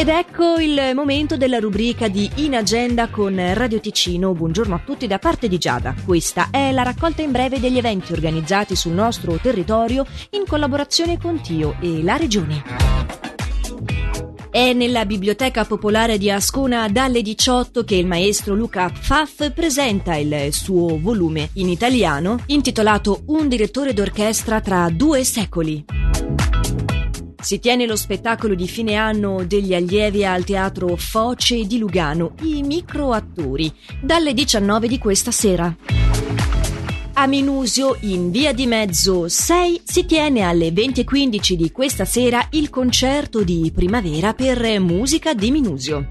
Ed ecco il momento della rubrica di In Agenda con Radio Ticino. Buongiorno a tutti da parte di Giada. Questa è la raccolta in breve degli eventi organizzati sul nostro territorio in collaborazione con Tio e la Regione. È nella Biblioteca Popolare di Ascona dalle 18 che il maestro Luca Pfaff presenta il suo volume in italiano intitolato Un direttore d'orchestra tra due secoli. Si tiene lo spettacolo di fine anno degli allievi al teatro Foce di Lugano, i microattori, dalle 19 di questa sera. A Minusio, in via di mezzo 6, si tiene alle 20.15 di questa sera il concerto di primavera per musica di Minusio.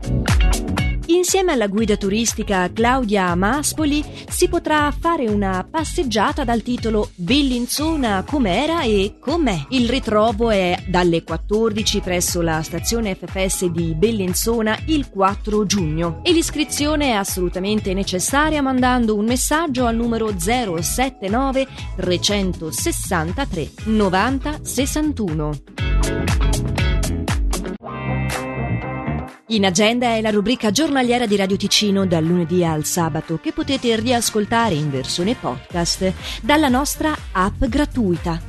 Insieme alla guida turistica Claudia Maspoli si potrà fare una passeggiata dal titolo Bellinzona com'era e com'è. Il ritrovo è dalle 14 presso la stazione FFS di Bellinzona il 4 giugno e l'iscrizione è assolutamente necessaria mandando un messaggio al numero 079 363 90 61. In agenda è la rubrica giornaliera di Radio Ticino dal lunedì al sabato che potete riascoltare in versione podcast dalla nostra app gratuita.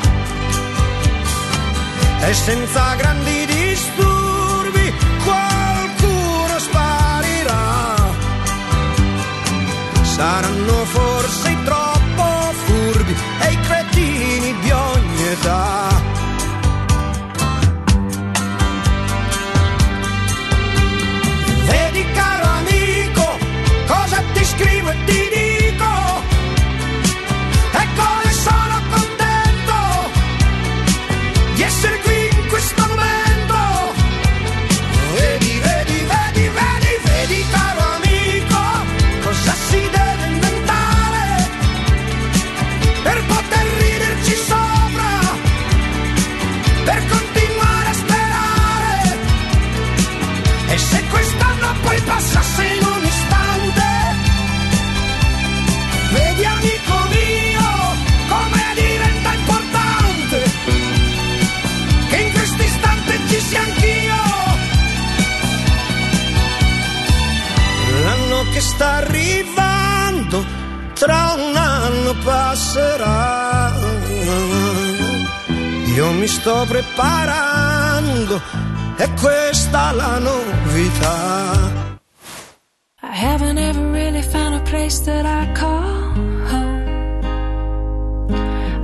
e senza grandi disturbi sta arrivando, tra un anno passerà. Io mi sto preparando, e questa la novità. I haven't ever really found a place that I call home.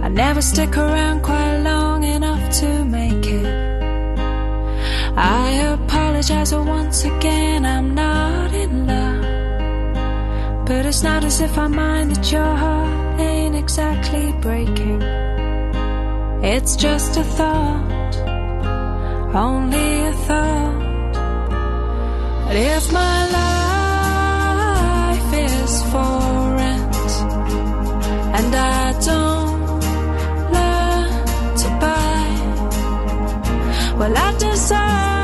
I never stick around quite long enough to make it. I apologize once again, I'm not in love. But it's not as if I mind that your heart ain't exactly breaking. It's just a thought, only a thought. But if my life is for rent and I don't learn to buy, well, I deserve.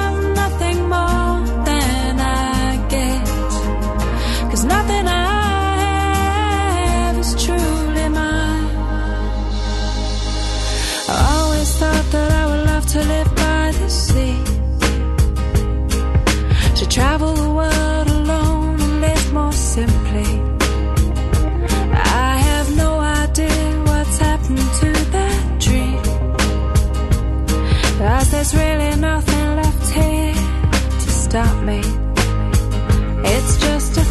Really nothing left here to stop me. It's just a